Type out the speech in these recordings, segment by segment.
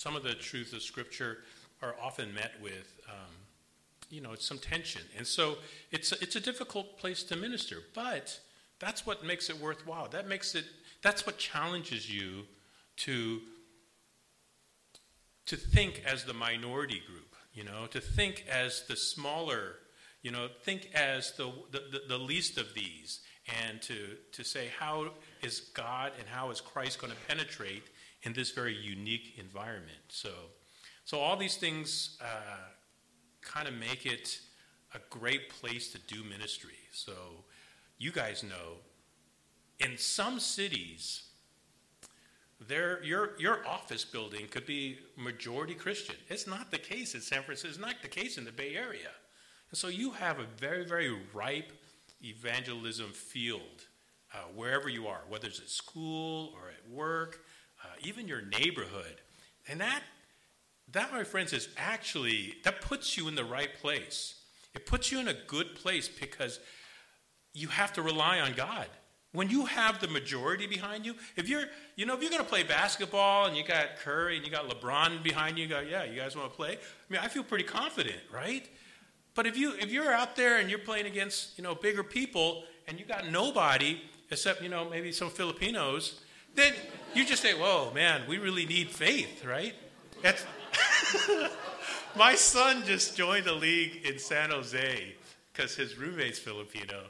some of the truths of Scripture are often met with, um, you know, some tension. And so it's a, it's a difficult place to minister, but that's what makes it worthwhile. That makes it, that's what challenges you to, to think as the minority group, you know, to think as the smaller, you know, think as the, the, the least of these, and to, to say, how is God and how is Christ going to penetrate in this very unique environment? So, so all these things uh, kind of make it a great place to do ministry. So, you guys know, in some cities, there, your, your office building could be majority Christian. It's not the case in San Francisco. It's not the case in the Bay Area. And so you have a very, very ripe evangelism field uh, wherever you are, whether it's at school or at work, uh, even your neighborhood. And that, that, my friends, is actually, that puts you in the right place. It puts you in a good place because you have to rely on God. When you have the majority behind you, if you're, you know, if you're going to play basketball and you got Curry and you got LeBron behind you, you go, yeah, you guys want to play? I mean, I feel pretty confident, right? But if you if you're out there and you're playing against you know bigger people and you got nobody except you know maybe some Filipinos, then you just say, "Whoa, man, we really need faith, right?" That's my son just joined a league in San Jose because his roommate's Filipino.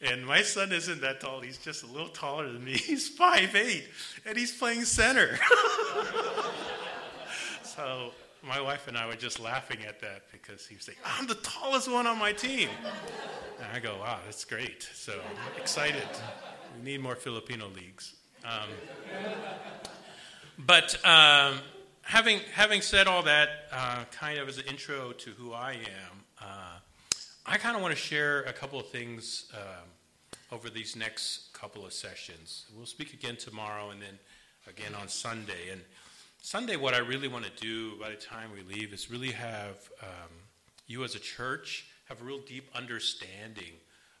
And my son isn't that tall. He's just a little taller than me. He's five eight, and he's playing center. so my wife and I were just laughing at that because he was saying, I'm the tallest one on my team. And I go, wow, that's great. So I'm excited. We need more Filipino leagues. Um, but um, having, having said all that, uh, kind of as an intro to who I am, uh, I kind of want to share a couple of things um, over these next couple of sessions. We'll speak again tomorrow and then again on Sunday. And Sunday, what I really want to do by the time we leave is really have um, you as a church have a real deep understanding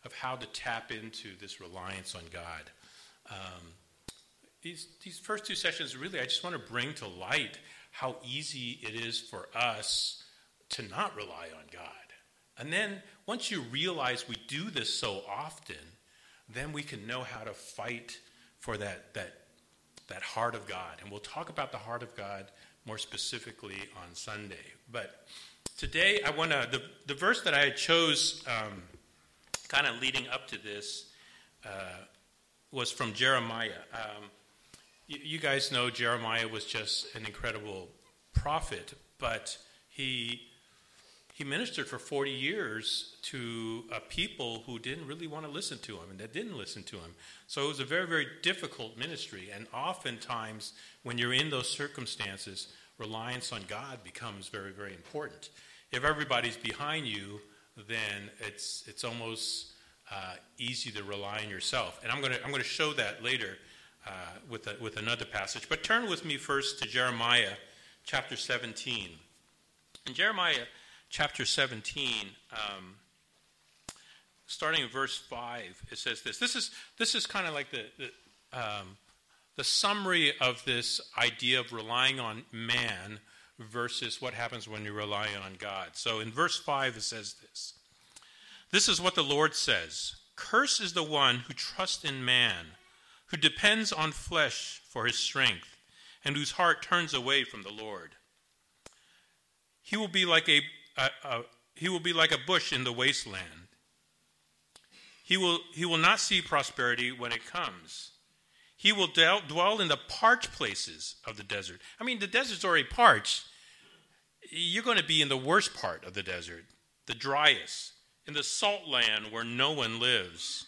of how to tap into this reliance on God. Um, these, these first two sessions, really, I just want to bring to light how easy it is for us to not rely on God. And then once you realize we do this so often, then we can know how to fight for that, that that heart of God. And we'll talk about the heart of God more specifically on Sunday. But today, I want to, the, the verse that I chose um, kind of leading up to this uh, was from Jeremiah. Um, you, guys know Jeremiah was just an incredible prophet, but he he ministered for 40 years to a people who didn't really want to listen to him and that didn't listen to him. So it was a very, very difficult ministry. And oftentimes, when you're in those circumstances, reliance on God becomes very, very important. If everybody's behind you, then it's, it's almost uh, easy to rely on yourself. And I'm going to I'm going to show that later uh, with, a, with another passage. But turn with me first to Jeremiah chapter 17. In Jeremiah chapter 17, um, starting in verse 5, it says this. This is, this is kind of like the, the, um, the summary of this idea of relying on man versus what happens when you rely on God. So in verse 5, it says this This is what the Lord says Curse is the one who trusts in man, who depends on flesh for his strength, and whose heart turns away from the Lord. He will be like a he will be like a bush in the wasteland. He will, he will not see prosperity when it comes. He will dwell in the parched places of the desert. I mean, the desert's already parched. You're going to be in the worst part of the desert, the driest, in the salt land where no one lives.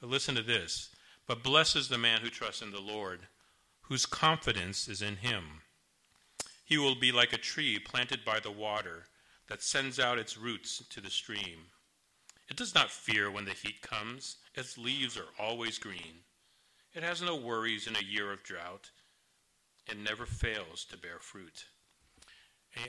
But listen to this. But blessed is the man who trusts in the Lord, whose confidence is in him. He will be like a tree planted by the water that sends out its roots to the stream. It does not fear when the heat comes, its leaves are always green. It has no worries in a year of drought. It never fails to bear fruit.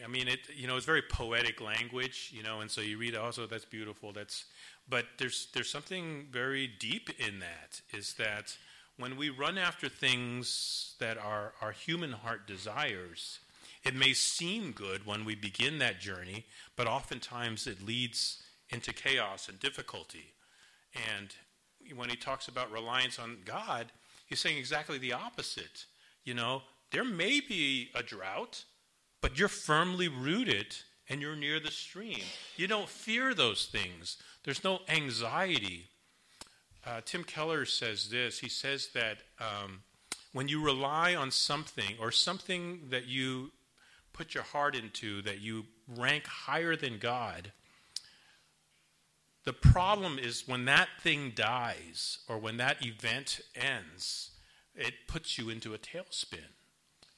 I mean, it. You know, it's very poetic language. You know, and so you read oh, also that's beautiful. That's, but there's there's something very deep in that. Is that when we run after things that are our human heart desires, it may seem good when we begin that journey, but oftentimes it leads into chaos and difficulty. And when he talks about reliance on God, he's saying exactly the opposite. You know, there may be a drought, but you're firmly rooted and you're near the stream. You don't fear those things, there's no anxiety. Uh, Tim Keller says this he says that um, when you rely on something or something that you put your heart into, that you rank higher than God, the problem is when that thing dies or when that event ends, it puts you into a tailspin.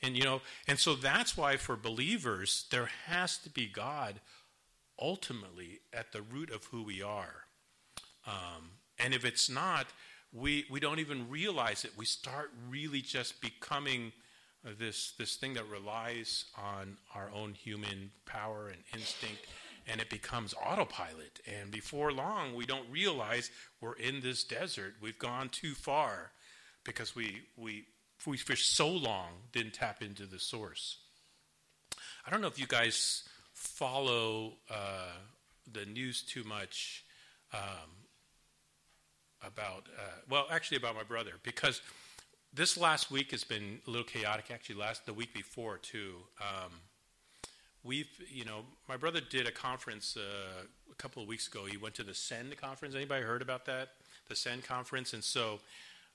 And you know, and so that's why for believers there has to be God ultimately at the root of who we are. Um, and if it's not, we we don't even realize it. We start really just becoming this this thing that relies on our own human power and instinct and it becomes autopilot and before long we don't realize we're in this desert we've gone too far because we we we for so long didn't tap into the source. I don't know if you guys follow uh, the news too much um, about, uh, well, actually about my brother, because this last week has been a little chaotic. Actually, last the week before too. Um, we've, you know, my brother did a conference uh, a couple of weeks ago. He went to the Send conference. Anybody heard about that? The Send conference, and so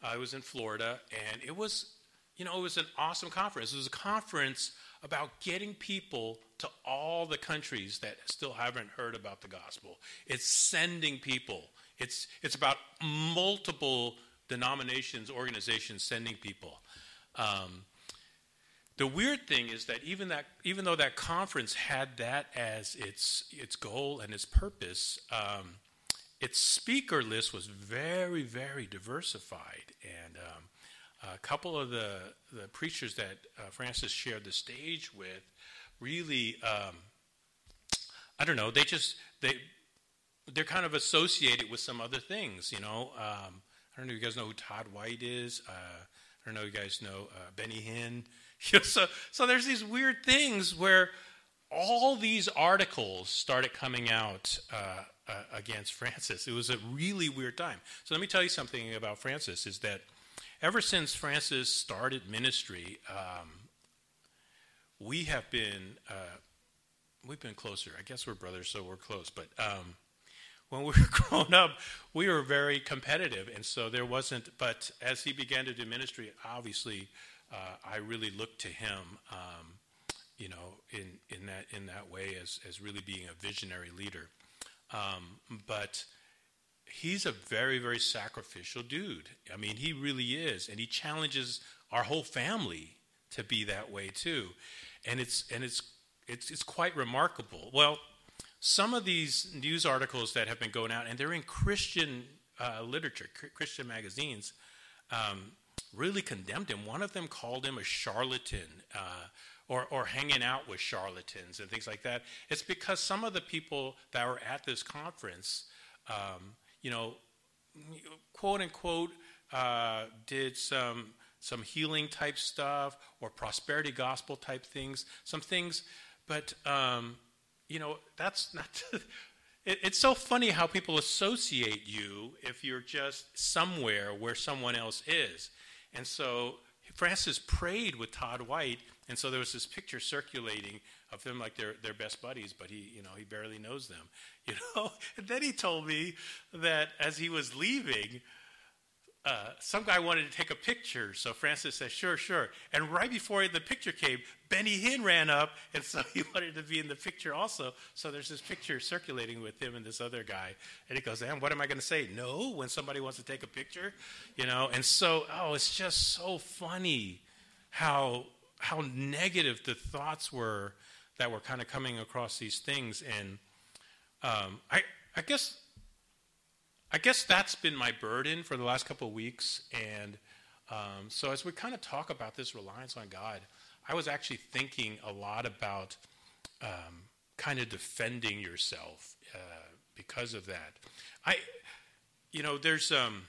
I was in Florida, and it was, you know, it was an awesome conference. It was a conference about getting people to all the countries that still haven't heard about the gospel. It's sending people. It's it's about multiple denominations, organizations sending people. Um, the weird thing is that even that even though that conference had that as its its goal and its purpose. Um, its speaker list was very, very diversified. And um, a couple of the, the preachers that uh, Francis shared the stage with really, um, I don't know, they just, they, they're kind of associated with some other things, you know. Um, I don't know if you guys know who Todd White is. Uh, I don't know if you guys know uh, Benny Hinn. so, so there's these weird things where all these articles started coming out uh, uh, against Francis. It was a really weird time. So let me tell you something about Francis is that ever since Francis started ministry, um, we have been uh, we've been closer. I guess we're brothers, so we're close. But um, when we were growing up, we were very competitive, and so there wasn't. But as he began to do ministry, obviously, uh, I really looked to him. Um, you know, in, in that in that way, as as really being a visionary leader. Um, but he's a very, very sacrificial dude. I mean, he really is, and he challenges our whole family to be that way too. And it's and it's it's it's quite remarkable. Well, some of these news articles that have been going out, and they're in Christian uh, literature, Christian magazines, um, really condemned him. One of them called him a charlatan. Uh, or, or hanging out with charlatans and things like that. It's because some of the people that were at this conference, um, you know, quote unquote, uh, did some some healing type stuff or prosperity gospel type things, some things, but um, you know that's not. it, it's so funny how people associate you if you're just somewhere where someone else is, and so Francis prayed with Todd White and so there was this picture circulating of them like they're, they're best buddies, but he, you know, he barely knows them. You know? And then he told me that as he was leaving, uh, some guy wanted to take a picture. So Francis said, sure, sure. And right before the picture came, Benny Hinn ran up, and so he wanted to be in the picture also. So there's this picture circulating with him and this other guy. And he goes, "And what am I going to say? No, when somebody wants to take a picture? You know? And so, oh, it's just so funny how how negative the thoughts were that were kind of coming across these things. And um, I, I guess, I guess that's been my burden for the last couple of weeks. And um, so as we kind of talk about this reliance on God, I was actually thinking a lot about um, kind of defending yourself uh, because of that. I, you know, there's, um,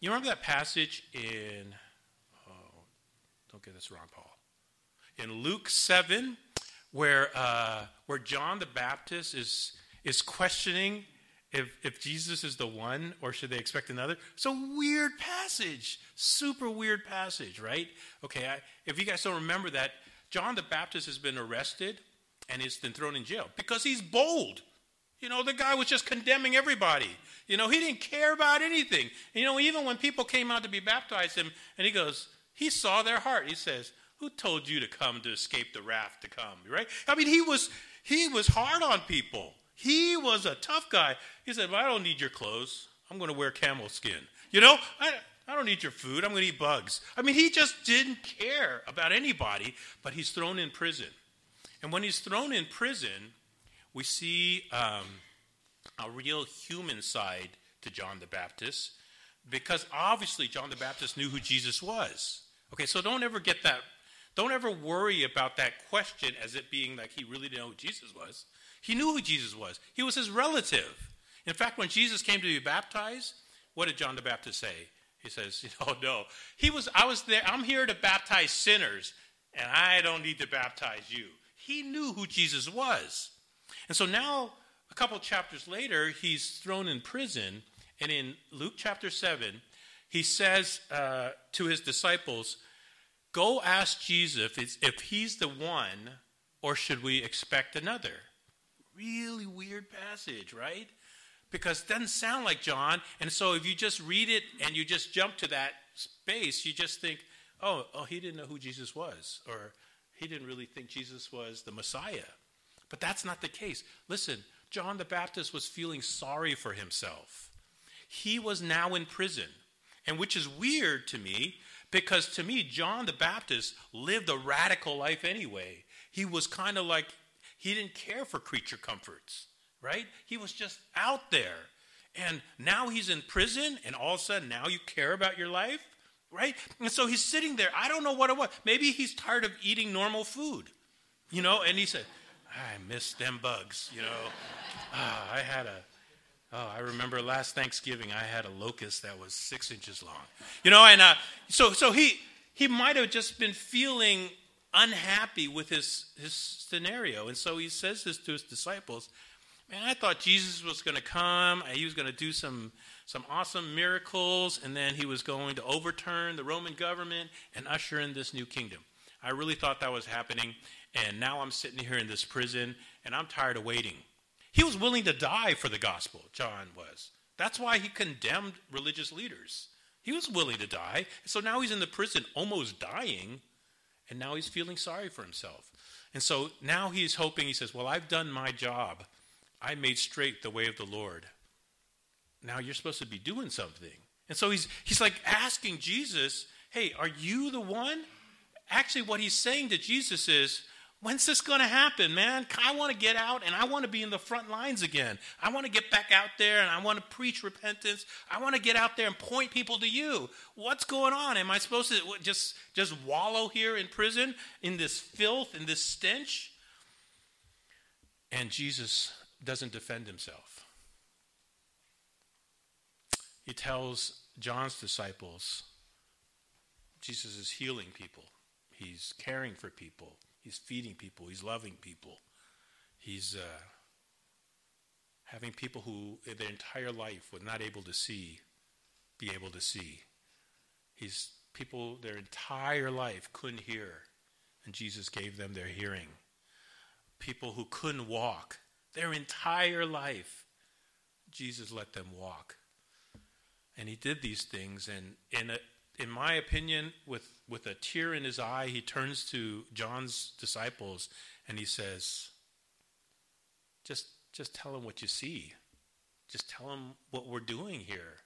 you remember that passage in, oh, don't get this wrong, Paul in Luke 7, where, uh, where John the Baptist is, is questioning if, if Jesus is the one or should they expect another. It's a weird passage, super weird passage, right? Okay, I, if you guys don't remember that, John the Baptist has been arrested and he's been thrown in jail because he's bold. You know, the guy was just condemning everybody. You know, he didn't care about anything. You know, even when people came out to be baptized him, and he goes, he saw their heart. He says, "Who told you to come to escape the wrath to come?" Right? I mean, he was he was hard on people. He was a tough guy. He said, well, "I don't need your clothes. I'm going to wear camel skin." You know, I I don't need your food. I'm going to eat bugs. I mean, he just didn't care about anybody. But he's thrown in prison, and when he's thrown in prison we see um, a real human side to John the Baptist because obviously John the Baptist knew who Jesus was. Okay, so don't ever get that, don't ever worry about that question as it being like he really didn't know who Jesus was. He knew who Jesus was, he was his relative. In fact, when Jesus came to be baptized, what did John the Baptist say? He says, "Oh no, he was. I was there. I'm here to baptize sinners, and I don't need to baptize you." He knew who Jesus was. And so now, a couple chapters later, he's thrown in prison. And in Luke chapter 7, he says uh, to his disciples, Go ask Jesus if, he's the one, or should we expect another? Really weird passage, right? Because it doesn't sound like John. And so if you just read it and you just jump to that space, you just think, oh, oh, he didn't know who Jesus was, or he didn't really think Jesus was the Messiah. But that's not the case. Listen, John the Baptist was feeling sorry for himself. He was now in prison, and which is weird to me because to me, John the Baptist lived a radical life anyway. He was kind of like, he didn't care for creature comforts, right? He was just out there. And now he's in prison, and all of a sudden, now you care about your life, right? And so he's sitting there. I don't know what it was. Maybe he's tired of eating normal food, you know? And he said, I miss them bugs, you know. Ah, I had a, oh, I remember last Thanksgiving I had a locust that was six inches long, you know. And uh, so, so he he might have just been feeling unhappy with his his scenario, and so he says this to his disciples. Man, I thought Jesus was going to come. He was going to do some some awesome miracles, and then he was going to overturn the Roman government and usher in this new kingdom. I really thought that was happening, and now I'm sitting here in this prison and I'm tired of waiting. He was willing to die for the gospel, John was. That's why he condemned religious leaders. He was willing to die. So now he's in the prison almost dying, and now he's feeling sorry for himself. And so now he's hoping, he says, Well, I've done my job. I made straight the way of the Lord. Now you're supposed to be doing something. And so he's, he's like asking Jesus, Hey, are you the one? Actually, what he's saying to Jesus is, When's this going to happen, man? I want to get out and I want to be in the front lines again. I want to get back out there and I want to preach repentance. I want to get out there and point people to you. What's going on? Am I supposed to just just wallow here in prison in this filth in this stench? And Jesus doesn't defend himself. He tells John's disciples Jesus is healing people. He's caring for people. He's feeding people. He's loving people. He's uh, having people who their entire life were not able to see be able to see. He's people their entire life couldn't hear, and Jesus gave them their hearing. People who couldn't walk their entire life, Jesus let them walk. And he did these things, and in a, in my opinion, with, with a tear in his eye, he turns to John's disciples and he says, just, just tell him what you see. Just tell him what we're doing here.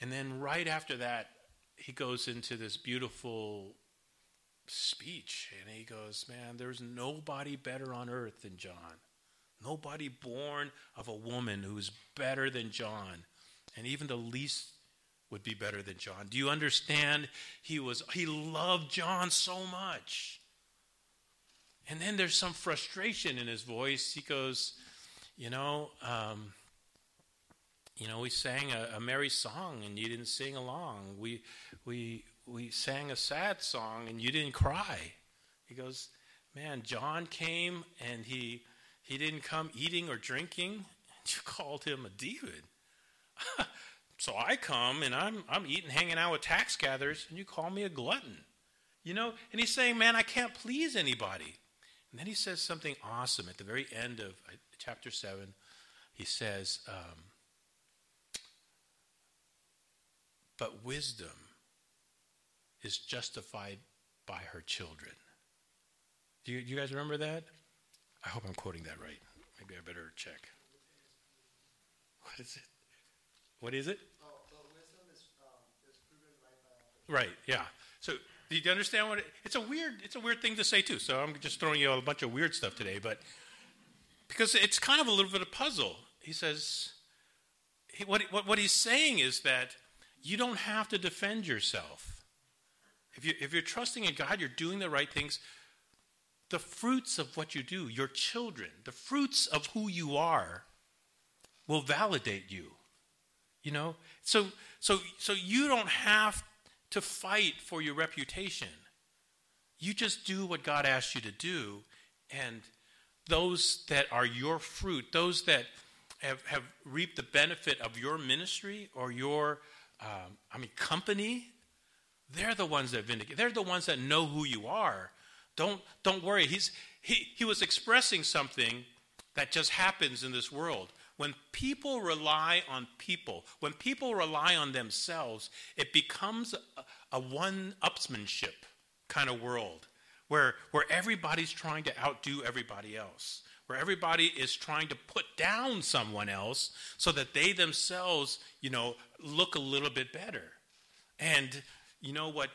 And then right after that, he goes into this beautiful speech and he goes, Man, there's nobody better on earth than John. Nobody born of a woman who's better than John. And even the least would be better than John. Do you understand? He was he loved John so much. And then there's some frustration in his voice. He goes, you know, um, you know, we sang a, a, merry song and you didn't sing along. We we we sang a sad song and you didn't cry. He goes, man, John came and he he didn't come eating or drinking. You called him a demon. so I come and I'm I'm eating, hanging out with tax gatherers, and you call me a glutton. You know, and he's saying, man, I can't please anybody. And then he says something awesome at the very end of uh, chapter seven. He says, um, "But wisdom is justified by her children." Do you, do you guys remember that? I hope I'm quoting that right. Maybe I better check. What is it? What is it? Oh, wisdom is, um, is proven right by Right. Yeah. So do you understand what it, it's a weird it's a weird thing to say too. So I'm just throwing you a bunch of weird stuff today, but because it's kind of a little bit of puzzle. He says he, what, what what he's saying is that you don't have to defend yourself. If you if you're trusting in God, you're doing the right things the fruits of what you do, your children, the fruits of who you are, will validate you. You know? So so so you don't have to fight for your reputation. You just do what God asks you to do, and those that are your fruit, those that have, have reaped the benefit of your ministry or your, um, I mean, company, they're the ones that vindicate. They're the ones that know who you are. Don't, don't worry. He's, he, he was expressing something that just happens in this world. When people rely on people, when people rely on themselves, it becomes a, a one upsmanship kind of world where, where everybody's trying to outdo everybody else, where everybody is trying to put down someone else so that they themselves, you know, look a little bit better. And you know what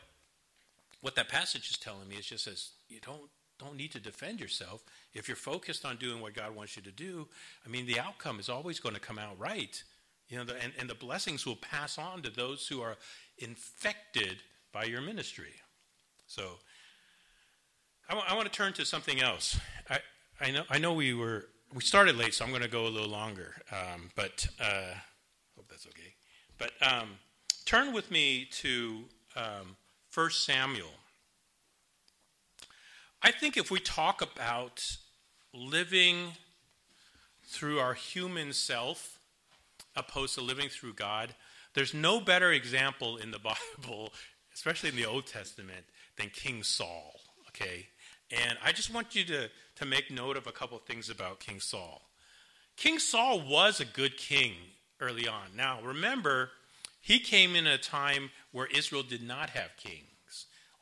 what that passage is telling me is just says you don't don't need to defend yourself if you're focused on doing what God wants you to do. I mean, the outcome is always going to come out right. You know, the, and, and the blessings will pass on to those who are infected by your ministry. So, I, w- I want to turn to something else. I, I know I know we were we started late, so I'm going to go a little longer. Um, but uh, hope that's okay. But um, turn with me to um, 1 Samuel. I think if we talk about living through our human self opposed to living through God, there's no better example in the Bible, especially in the Old Testament, than King Saul. Okay? And I just want you to, to make note of a couple of things about King Saul. King Saul was a good king early on. Now, remember, he came in a time where Israel did not have kings.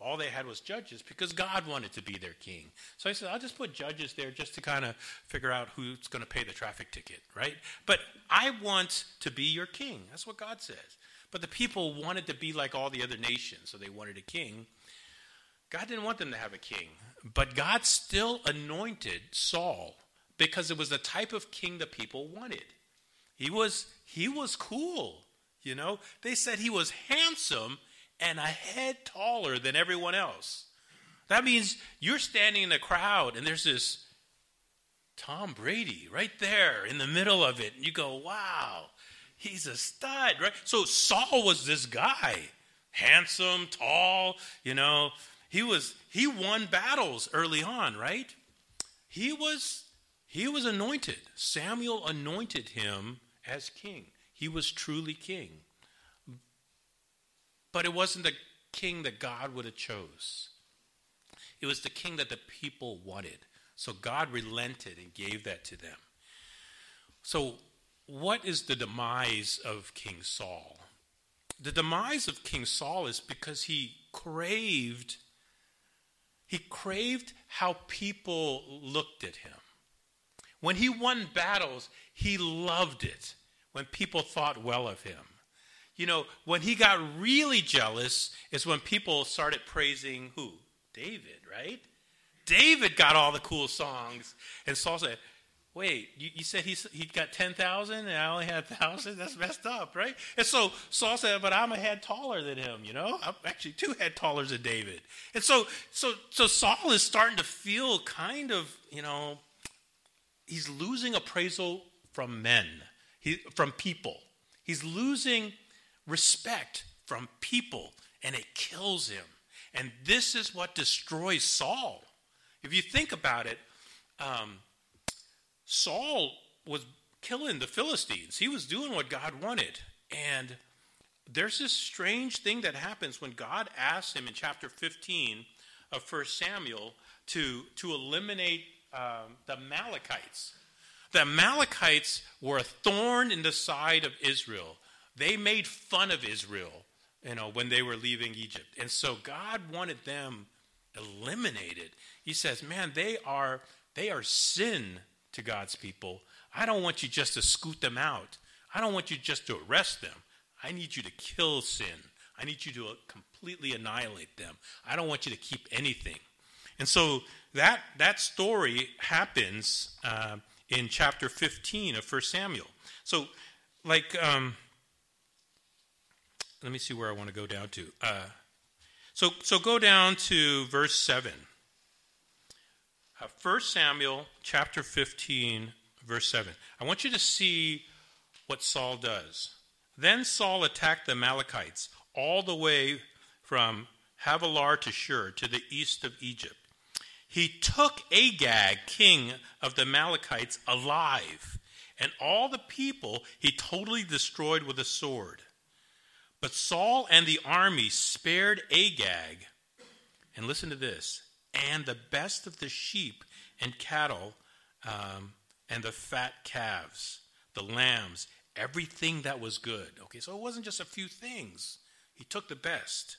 All they had was judges because God wanted to be their king. So I said, I'll just put judges there just to kind of figure out who's going to pay the traffic ticket, right? But I want to be your king. That's what God says. But the people wanted to be like all the other nations, so they wanted a king. God didn't want them to have a king, but God still anointed Saul because it was the type of king the people wanted. He was he was cool. You know, they said he was handsome and a head taller than everyone else. That means you're standing in the crowd and there's this Tom Brady right there in the middle of it. And you go, wow, he's a stud, right? So Saul was this guy, handsome, tall, you know. He was he won battles early on, right? He was he was anointed. Samuel anointed him as king. He was truly king. But it wasn't the king that God would have chose. It was the king that the people wanted. So God relented and gave that to them. So what is the demise of King Saul? The demise of King Saul is because he craved he craved how people looked at him. When he won battles, he loved it when people thought well of him. You know, when he got really jealous is when people started praising who? David, right? David got all the cool songs. And Saul said, Wait, you, you said he, he got 10,000 and I only had 1,000? That's messed up, right? And so Saul said, But I'm a head taller than him, you know? I'm actually two head taller than David. And so, so, so Saul is starting to feel kind of, you know, he's losing appraisal from men he, from people. He's losing respect from people, and it kills him. And this is what destroys Saul. If you think about it, um, Saul was killing the Philistines. He was doing what God wanted. And there's this strange thing that happens when God asks him in chapter 15 of 1 Samuel to, to eliminate um, the Amalekites. The Amalekites were a thorn in the side of Israel. They made fun of Israel, you know, when they were leaving Egypt. And so God wanted them eliminated. He says, "Man, they are they are sin to God's people. I don't want you just to scoot them out. I don't want you just to arrest them. I need you to kill sin. I need you to completely annihilate them. I don't want you to keep anything." And so that that story happens uh, in chapter 15 of 1 Samuel. So, like, um, let me see where I want to go down to. Uh, so, so go down to verse 7. Uh, 1 Samuel chapter 15, verse 7. I want you to see what Saul does. Then Saul attacked the Amalekites all the way from Havilah to Shur to the east of Egypt. He took Agag, king of the Amalekites, alive, and all the people he totally destroyed with a sword. But Saul and the army spared Agag, and listen to this, and the best of the sheep and cattle, um, and the fat calves, the lambs, everything that was good. Okay, so it wasn't just a few things, he took the best.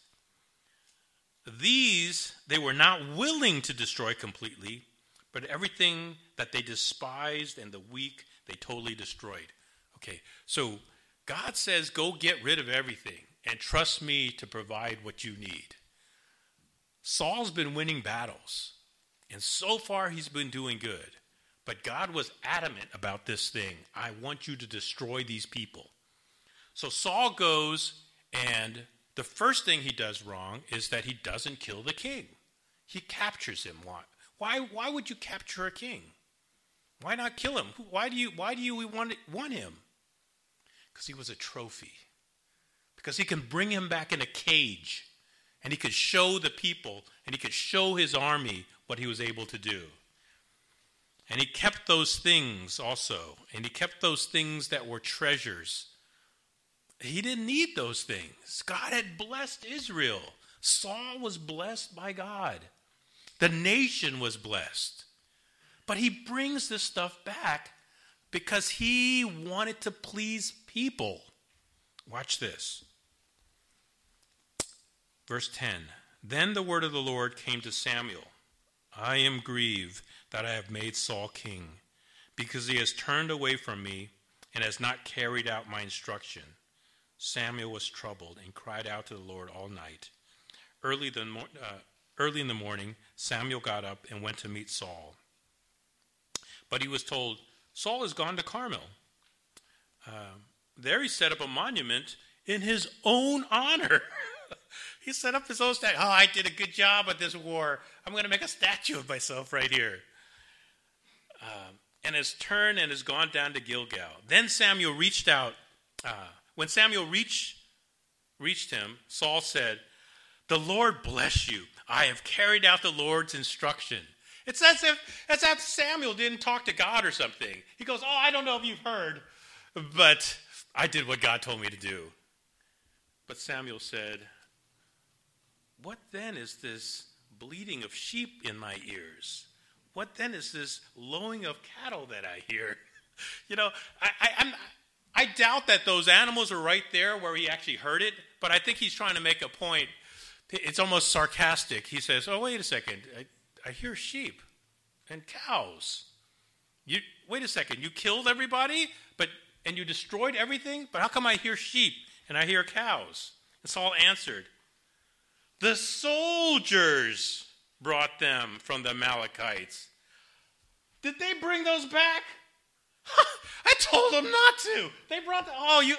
These they were not willing to destroy completely, but everything that they despised and the weak, they totally destroyed. Okay, so God says, go get rid of everything and trust me to provide what you need. Saul's been winning battles, and so far he's been doing good. But God was adamant about this thing. I want you to destroy these people. So Saul goes and the first thing he does wrong is that he doesn't kill the king. He captures him. Why? Why, why would you capture a king? Why not kill him? Why do you, why do you want, want him? Because he was a trophy. Because he can bring him back in a cage and he could show the people and he could show his army what he was able to do. And he kept those things also. And he kept those things that were treasures he didn't need those things. God had blessed Israel. Saul was blessed by God. The nation was blessed. But he brings this stuff back because he wanted to please people. Watch this. Verse 10 Then the word of the Lord came to Samuel I am grieved that I have made Saul king, because he has turned away from me and has not carried out my instruction. Samuel was troubled and cried out to the Lord all night. Early, the, uh, early in the morning, Samuel got up and went to meet Saul. But he was told, Saul has gone to Carmel. Uh, there he set up a monument in his own honor. he set up his own statue. Oh, I did a good job at this war. I'm going to make a statue of myself right here. Um, and has turned and has gone down to Gilgal. Then Samuel reached out. Uh, when Samuel reached, reached him, Saul said, The Lord bless you. I have carried out the Lord's instruction. It's as if, as if Samuel didn't talk to God or something. He goes, Oh, I don't know if you've heard, but I did what God told me to do. But Samuel said, What then is this bleating of sheep in my ears? What then is this lowing of cattle that I hear? You know, I, I, I doubt that those animals are right there where he actually heard it, but I think he's trying to make a point. It's almost sarcastic. He says, Oh, wait a second. I, I hear sheep and cows. You, wait a second. You killed everybody, and you destroyed everything, but how come I hear sheep and I hear cows? And Saul answered, The soldiers brought them from the Amalekites. Did they bring those back? I told them not to. They brought the, oh, you.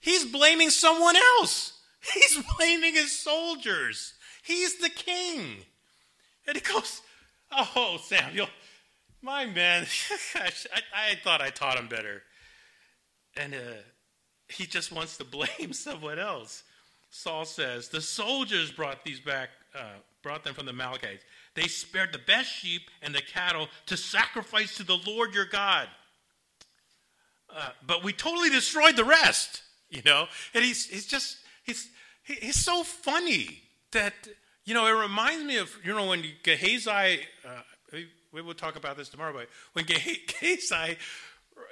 He's blaming someone else. He's blaming his soldiers. He's the king. And he goes, Oh, Samuel, my man, gosh, I, I, thought I taught him better. And uh, he just wants to blame someone else. Saul says, The soldiers brought these back, uh, brought them from the Amalekites. they spared the best sheep and the cattle to sacrifice to the Lord your God. Uh, but we totally destroyed the rest, you know? And he's, he's just, he's, he's so funny that, you know, it reminds me of, you know, when Gehazi, uh, we will talk about this tomorrow, but when Gehazi,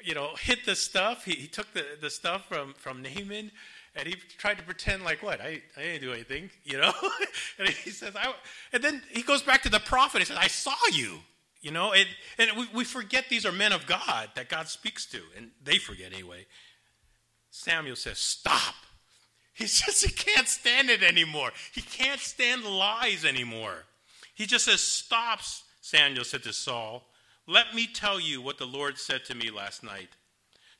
you know, hit the stuff, he, he took the, the stuff from, from Naaman and he tried to pretend like what I, I didn't do anything, you know. and he says, I, and then he goes back to the prophet. He says, I saw you, you know. And and we, we forget these are men of God that God speaks to, and they forget anyway. Samuel says, Stop. He says he can't stand it anymore. He can't stand lies anymore. He just says, Stop, Samuel said to Saul. Let me tell you what the Lord said to me last night.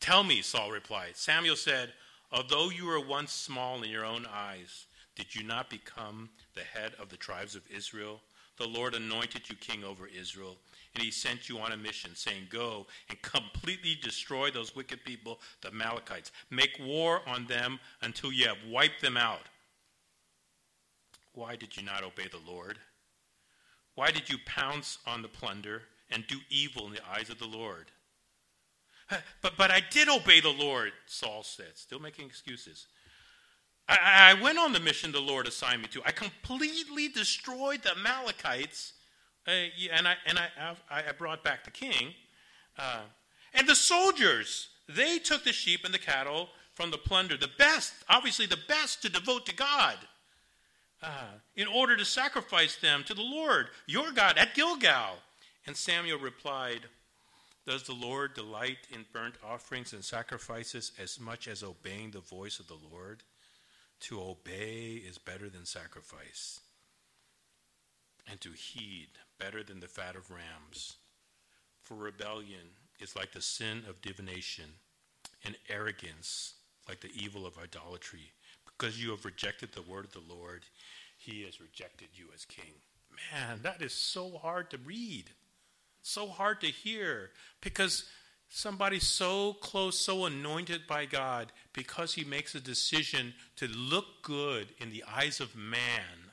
Tell me, Saul replied. Samuel said, Although you were once small in your own eyes, did you not become the head of the tribes of Israel? The Lord anointed you king over Israel, and he sent you on a mission, saying, Go and completely destroy those wicked people, the Amalekites. Make war on them until you have wiped them out. Why did you not obey the Lord? Why did you pounce on the plunder and do evil in the eyes of the Lord? But, but I did obey the Lord, Saul said, still making excuses. I, I went on the mission the Lord assigned me to. I completely destroyed the Amalekites, uh, and, I, and I, I, brought back the king. Uh, and the soldiers, they took the sheep and the cattle from the plunder, the best, obviously the best to devote to God, uh, in order to sacrifice them to the Lord, your God, at Gilgal. And Samuel replied, does the Lord delight in burnt offerings and sacrifices as much as obeying the voice of the Lord? To obey is better than sacrifice, and to heed better than the fat of rams. For rebellion is like the sin of divination, and arrogance like the evil of idolatry. Because you have rejected the word of the Lord, he has rejected you as king. Man, that is so hard to read so hard to hear because somebody so close, so anointed by God, because he makes a decision to look good in the eyes of man,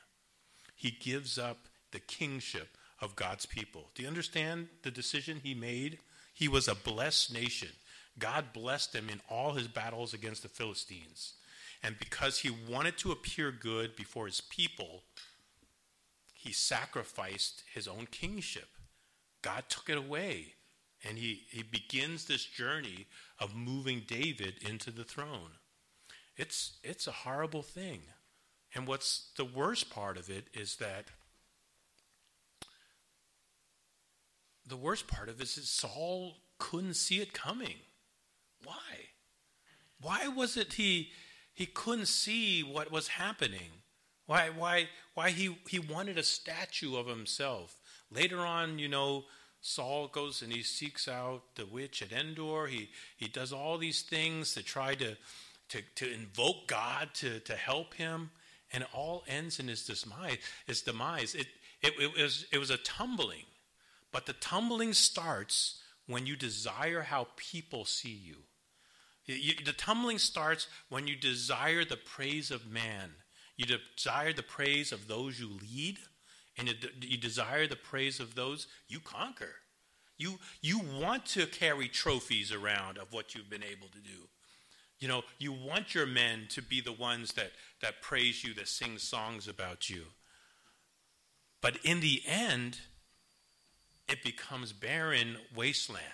he gives up the kingship of God's people. Do you understand the decision he made? He was a blessed nation. God blessed him in all his battles against the Philistines. And because he wanted to appear good before his people, he sacrificed his own kingship. God took it away. And he, he begins this journey of moving David into the throne. It's, it's a horrible thing. And what's the worst part of it is that the worst part of it is Saul couldn't see it coming. Why? Why was it he he couldn't see what was happening? Why why why he, he wanted a statue of himself? Later on, you know, Saul goes and he seeks out the witch at Endor. He, he does all these things to try to, to, to invoke God to, to help him, and it all ends in his demise. His demise. It, it, it, was, it was a tumbling, but the tumbling starts when you desire how people see you. you. The tumbling starts when you desire the praise of man. You desire the praise of those you lead and you desire the praise of those, you conquer. You, you want to carry trophies around of what you've been able to do. You know, you want your men to be the ones that, that praise you, that sing songs about you. But in the end, it becomes barren wasteland.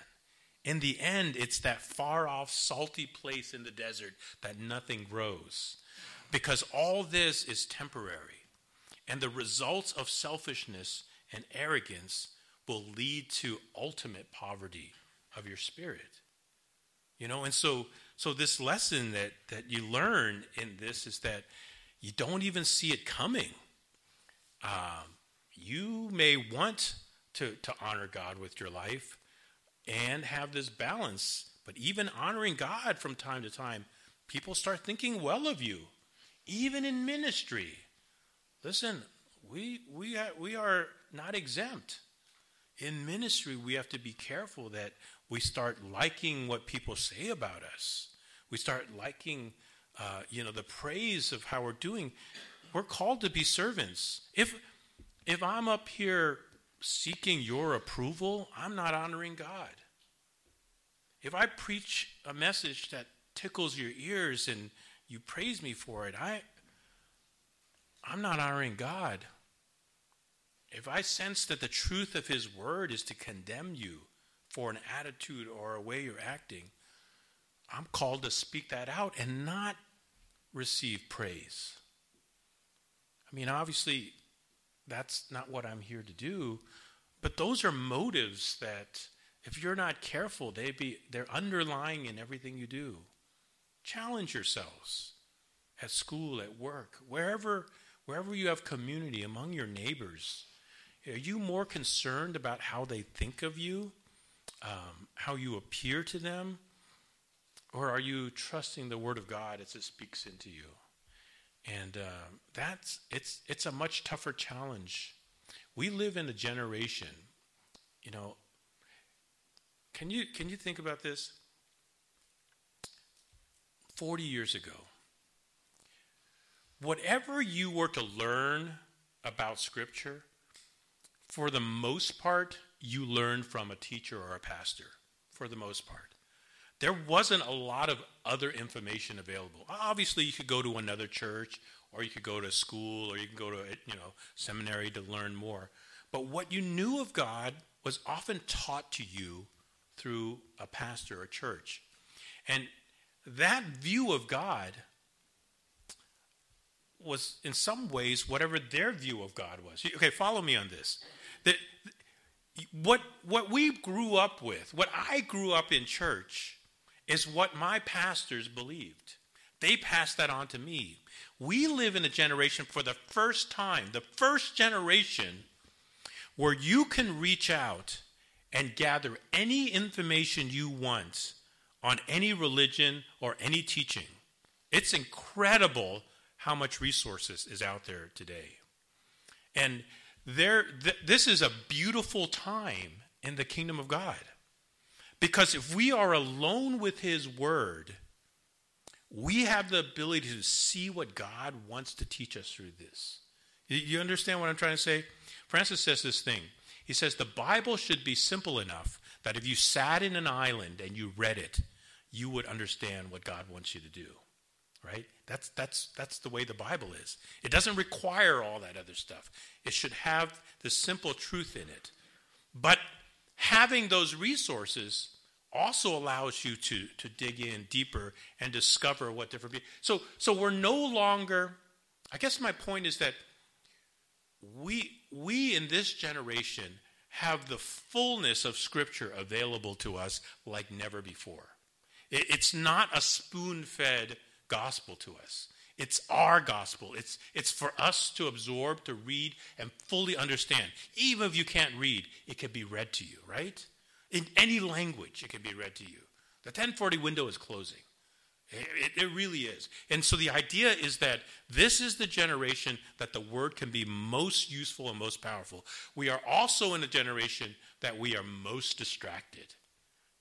In the end, it's that far off, salty place in the desert that nothing grows. Because all this is temporary. And the results of selfishness and arrogance will lead to ultimate poverty of your spirit. You know, and so so this lesson that that you learn in this is that you don't even see it coming. Um, you may want to to honor God with your life and have this balance, but even honoring God from time to time, people start thinking well of you, even in ministry. Listen, we, we, are, we are not exempt. In ministry, we have to be careful that we start liking what people say about us. We start liking, uh, you know, the praise of how we're doing. We're called to be servants. If, if I'm up here seeking your approval, I'm not honoring God. If I preach a message that tickles your ears and you praise me for it, I I'm not honoring God. If I sense that the truth of his word is to condemn you for an attitude or a way you're acting, I'm called to speak that out and not receive praise. I mean, obviously, that's not what I'm here to do, but those are motives that, if you're not careful, they be they're underlying in everything you do. Challenge yourselves at school, at work, wherever wherever you have community among your neighbors. Are you more concerned about how they think of you, um, how you appear to them, or are you trusting the Word of God as it speaks into you? And uh, that's it's it's a much tougher challenge. We live in a generation, you know. Can you can you think about this? Forty years ago, whatever you were to learn about Scripture, for the most part, you learned from a teacher or a pastor. For the most part there wasn't a lot of other information available. Obviously, you could go to another church, or you could go to school, or you could go to eh, you know seminary to learn more. But what you knew of God was often taught to you through a pastor or church, and that view of God was in some ways whatever their view of God was. Okay, follow me on this. That what what we grew up with, what I grew up in church is what my pastors believed. They passed that on to me. We live in a generation for the first time, the first generation where you can reach out and gather any information you want on any religion or any teaching. It's incredible how much resources is out there today. And there th- this is a beautiful time in the kingdom of God. Because if we are alone with His Word, we have the ability to see what God wants to teach us through this. You understand what I'm trying to say? Francis says this thing. He says the Bible should be simple enough that if you sat in an island and you read it, you would understand what God wants you to do. Right? That's that's that's the way the Bible is. It doesn't require all that other stuff. It should have the simple truth in it. But having those resources also allows you to, to dig in deeper and discover what different people. So, so we're no longer, I guess my point is that we, we in this generation have the fullness of Scripture available to us like never before. It, it's not a spoon fed gospel to us. It's our gospel. It's, it's for us to absorb, to read, and fully understand. Even if you can't read, it can be read to you, right? In any language, it can be read to you. The 1040 window is closing. It, it, really is. And so the idea is that this is the generation that the word can be most useful and most powerful. We are also in a generation that we are most distracted.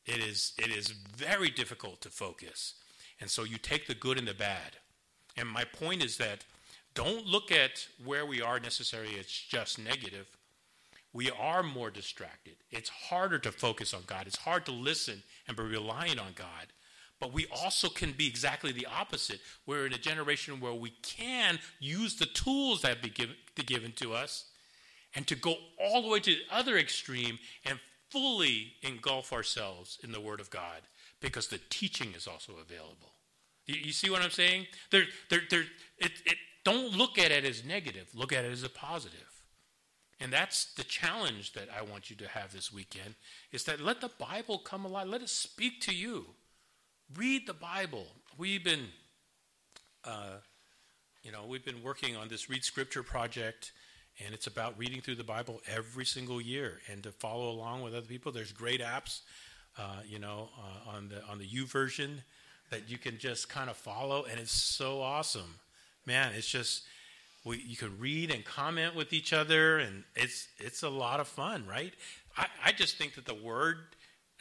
It is, it is very difficult to focus. And so you take the good and the bad. And my point is that don't look at where we are necessarily as just negative we are more distracted. It's harder to focus on God. It's hard to listen and be reliant on God. But we also can be exactly the opposite. We're in a generation where we can use the tools that be given, given to us and to go all the way to the other extreme and fully engulf ourselves in the Word of God because the teaching is also available. You, you see what I'm saying? There, there, there, it, it, don't look at it as negative, look at it as a positive. And that's the challenge that I want you to have this weekend is that let the Bible come alive. Let it speak to you. Read the Bible. We've been, uh, you know, we've been working on this Read Scripture project, and it's about reading through the Bible every single year and to follow along with other people. There's great apps, uh, you know, uh, on the on the YouVersion that you can just kind of follow, and it's so awesome, man. It's just we, you can read and comment with each other, and it's it's a lot of fun, right? I, I just think that the word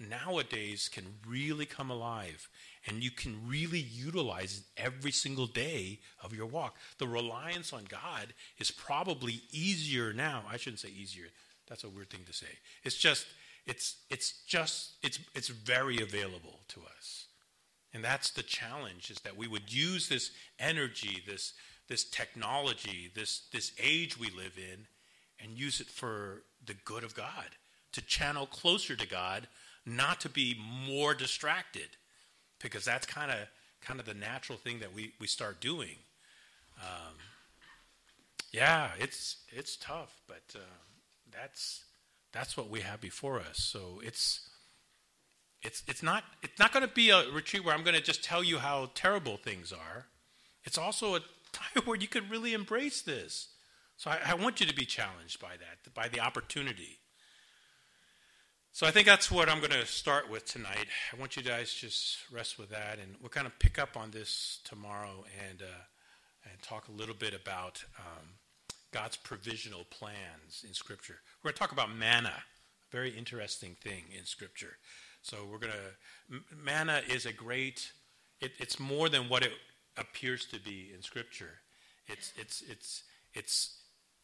nowadays can really come alive, and you can really utilize it every single day of your walk. The reliance on God is probably easier now. I shouldn't say easier. That's a weird thing to say. It's just, it's, it's just, it's, it's very available to us. And that's the challenge is that we would use this energy, this, this technology, this, this age we live in, and use it for the good of God, to channel closer to God, not to be more distracted, because that's kind of kind of the natural thing that we, we start doing. Um, yeah, it's it's tough, but uh, that's that's what we have before us. So it's it's it's not it's not going to be a retreat where I'm going to just tell you how terrible things are. It's also a time where you can really embrace this. So I, I want you to be challenged by that, by the opportunity. So I think that's what I'm going to start with tonight. I want you guys just rest with that, and we'll kind of pick up on this tomorrow and uh, and talk a little bit about um, God's provisional plans in Scripture. We're going to talk about manna, a very interesting thing in Scripture. So we're going to manna is a great. It, it's more than what it appears to be in Scripture. It's it's it's it's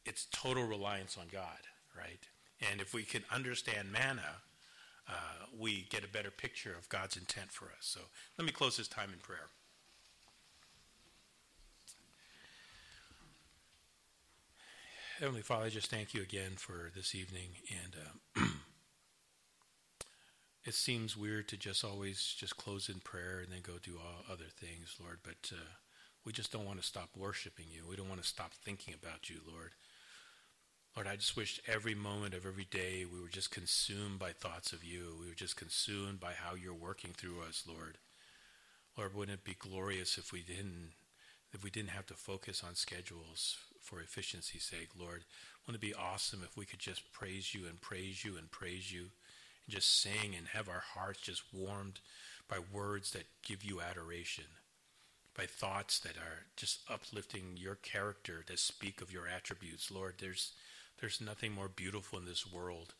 it's total reliance on God, right? And if we can understand manna, uh, we get a better picture of God's intent for us. So let me close this time in prayer. Heavenly Father, I just thank you again for this evening. And uh, it seems weird to just always just close in prayer and then go do all other things, Lord. But uh, we just don't want to stop worshiping you. We don't want to stop thinking about you, Lord. Lord, I just wish every moment of every day we were just consumed by thoughts of you. We were just consumed by how you're working through us, Lord. Lord, wouldn't it be glorious if we didn't if we didn't have to focus on schedules for efficiency's sake, Lord? Wouldn't it be awesome if we could just praise you and praise you and praise you and just sing and have our hearts just warmed by words that give you adoration, by thoughts that are just uplifting your character, that speak of your attributes. Lord, there's there's nothing more beautiful in this world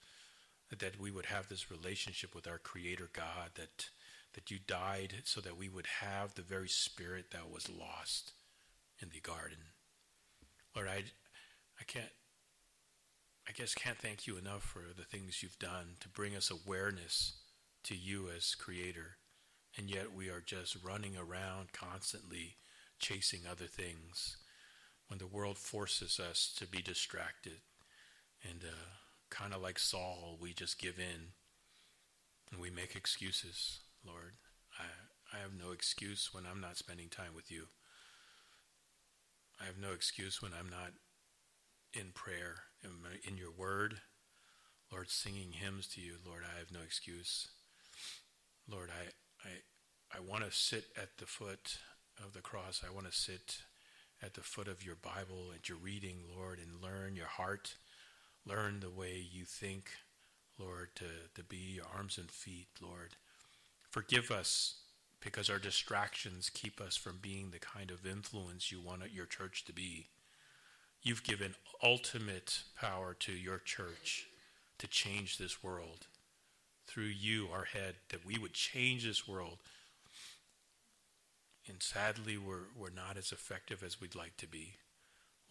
that we would have this relationship with our creator God that that you died so that we would have the very spirit that was lost in the garden. Lord, I I can't I guess can't thank you enough for the things you've done to bring us awareness to you as creator. And yet we are just running around constantly chasing other things when the world forces us to be distracted and uh, kind of like Saul, we just give in and we make excuses, Lord. I, I have no excuse when I'm not spending time with you. I have no excuse when I'm not in prayer, in, in your word. Lord, singing hymns to you, Lord, I have no excuse. Lord, I, I, I want to sit at the foot of the cross. I want to sit at the foot of your Bible, at your reading, Lord, and learn your heart learn the way you think, Lord, to, to be your arms and feet, Lord. Forgive us because our distractions keep us from being the kind of influence you want your church to be. You've given ultimate power to your church to change this world. Through you, our head, that we would change this world. And sadly, we're, we're not as effective as we'd like to be,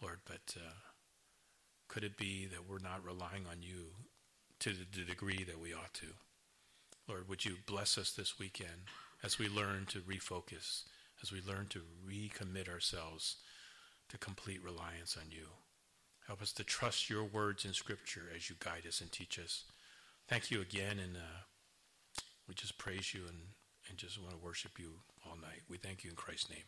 Lord, but. Uh, could it be that we're not relying on you to the degree that we ought to? Lord, would you bless us this weekend as we learn to refocus, as we learn to recommit ourselves to complete reliance on you? Help us to trust your words in Scripture as you guide us and teach us. Thank you again, and uh, we just praise you and, and just want to worship you all night. We thank you in Christ's name.